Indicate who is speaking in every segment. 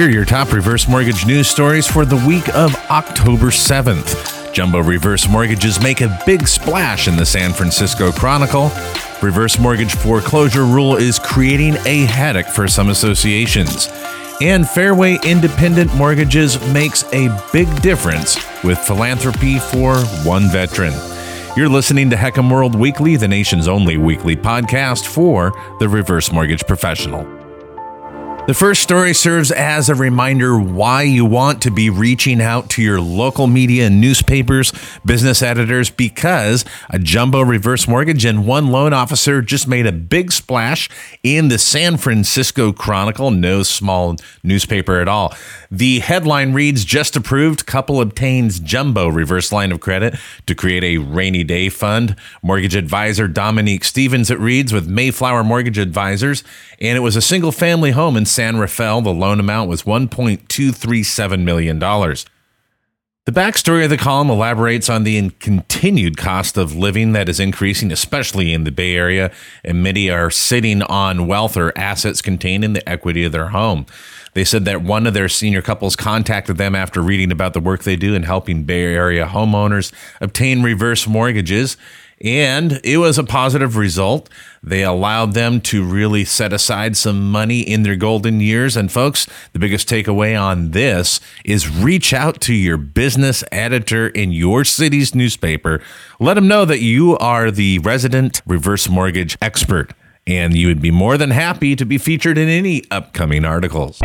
Speaker 1: Here are your top reverse mortgage news stories for the week of October 7th. Jumbo reverse mortgages make a big splash in the San Francisco Chronicle. Reverse mortgage foreclosure rule is creating a headache for some associations. And Fairway Independent Mortgages makes a big difference with philanthropy for one veteran. You're listening to HECM World Weekly, the nation's only weekly podcast for the reverse mortgage professional. The first story serves as a reminder why you want to be reaching out to your local media and newspapers, business editors, because a jumbo reverse mortgage and one loan officer just made a big splash in the San Francisco Chronicle, no small newspaper at all. The headline reads Just approved, couple obtains jumbo reverse line of credit to create a rainy day fund. Mortgage advisor Dominique Stevens, it reads, with Mayflower Mortgage Advisors, and it was a single family home in San Rafael. The loan amount was $1.237 million. The backstory of the column elaborates on the continued cost of living that is increasing, especially in the Bay Area, and many are sitting on wealth or assets contained in the equity of their home. They said that one of their senior couples contacted them after reading about the work they do in helping Bay Area homeowners obtain reverse mortgages and it was a positive result. They allowed them to really set aside some money in their golden years. And folks, the biggest takeaway on this is reach out to your business editor in your city's newspaper. Let them know that you are the resident reverse mortgage expert and you would be more than happy to be featured in any upcoming articles.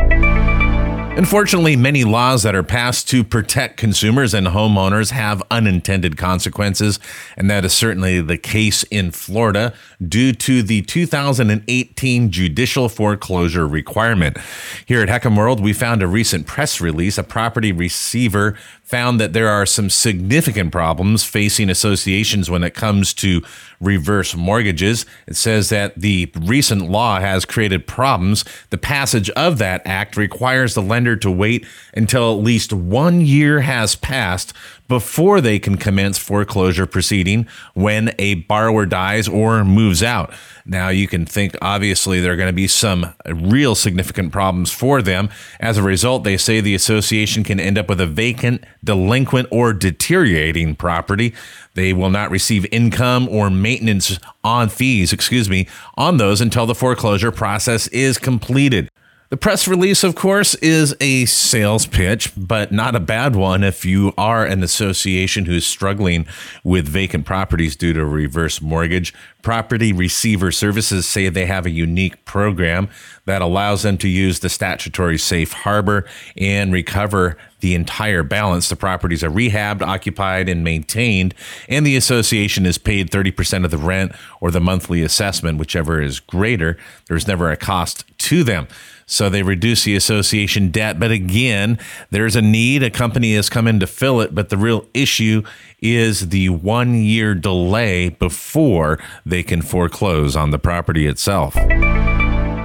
Speaker 1: Unfortunately, many laws that are passed to protect consumers and homeowners have unintended consequences, and that is certainly the case in Florida due to the 2018 judicial foreclosure requirement. Here at HECM World, we found a recent press release. A property receiver found that there are some significant problems facing associations when it comes to reverse mortgages. It says that the recent law has created problems. The passage of that act requires the lender to wait until at least one year has passed before they can commence foreclosure proceeding when a borrower dies or moves out. Now, you can think obviously there are going to be some real significant problems for them. As a result, they say the association can end up with a vacant, delinquent, or deteriorating property. They will not receive income or maintenance on fees, excuse me, on those until the foreclosure process is completed. The press release, of course, is a sales pitch, but not a bad one if you are an association who's struggling with vacant properties due to reverse mortgage. Property Receiver Services say they have a unique program that allows them to use the statutory safe harbor and recover the entire balance. The properties are rehabbed, occupied, and maintained, and the association is paid 30% of the rent or the monthly assessment, whichever is greater. There's never a cost to them. So they reduce the association debt. But again, there's a need. A company has come in to fill it. But the real issue is the one year delay before they can foreclose on the property itself.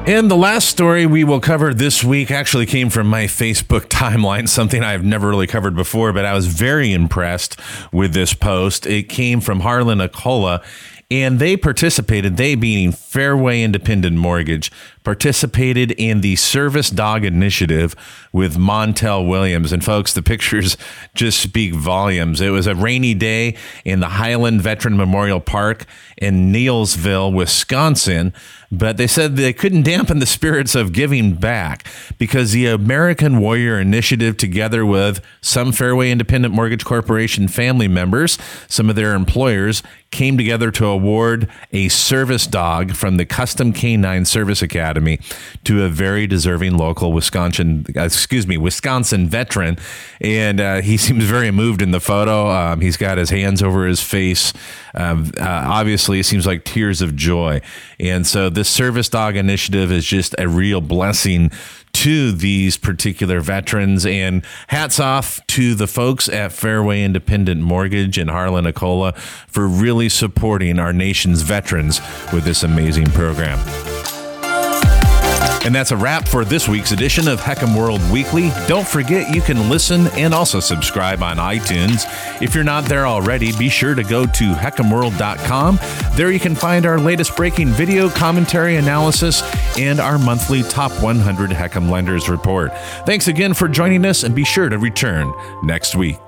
Speaker 1: And the last story we will cover this week actually came from my Facebook timeline, something I've never really covered before, but I was very impressed with this post. It came from Harlan Accola, and they participated, they being Fairway Independent Mortgage, participated in the Service Dog Initiative with Montel Williams. And folks, the pictures just speak volumes. It was a rainy day in the Highland Veteran Memorial Park in Neillsville, Wisconsin. But they said they couldn't dampen the spirits of giving back because the American Warrior Initiative, together with some Fairway Independent Mortgage Corporation family members, some of their employers, came together to award a service dog from the Custom Canine Service Academy to a very deserving local Wisconsin, excuse me, Wisconsin veteran, and uh, he seems very moved in the photo. Um, he's got his hands over his face. Um, uh, obviously, it seems like tears of joy, and so this service dog initiative is just a real blessing to these particular veterans. And hats off to the folks at Fairway Independent Mortgage and Harlan Accola for really supporting our nation's veterans with this amazing program. And that's a wrap for this week's edition of HECM World Weekly. Don't forget you can listen and also subscribe on iTunes. If you're not there already, be sure to go to hecmworld.com. There you can find our latest breaking video commentary analysis and our monthly top 100 HECM lenders report. Thanks again for joining us and be sure to return next week.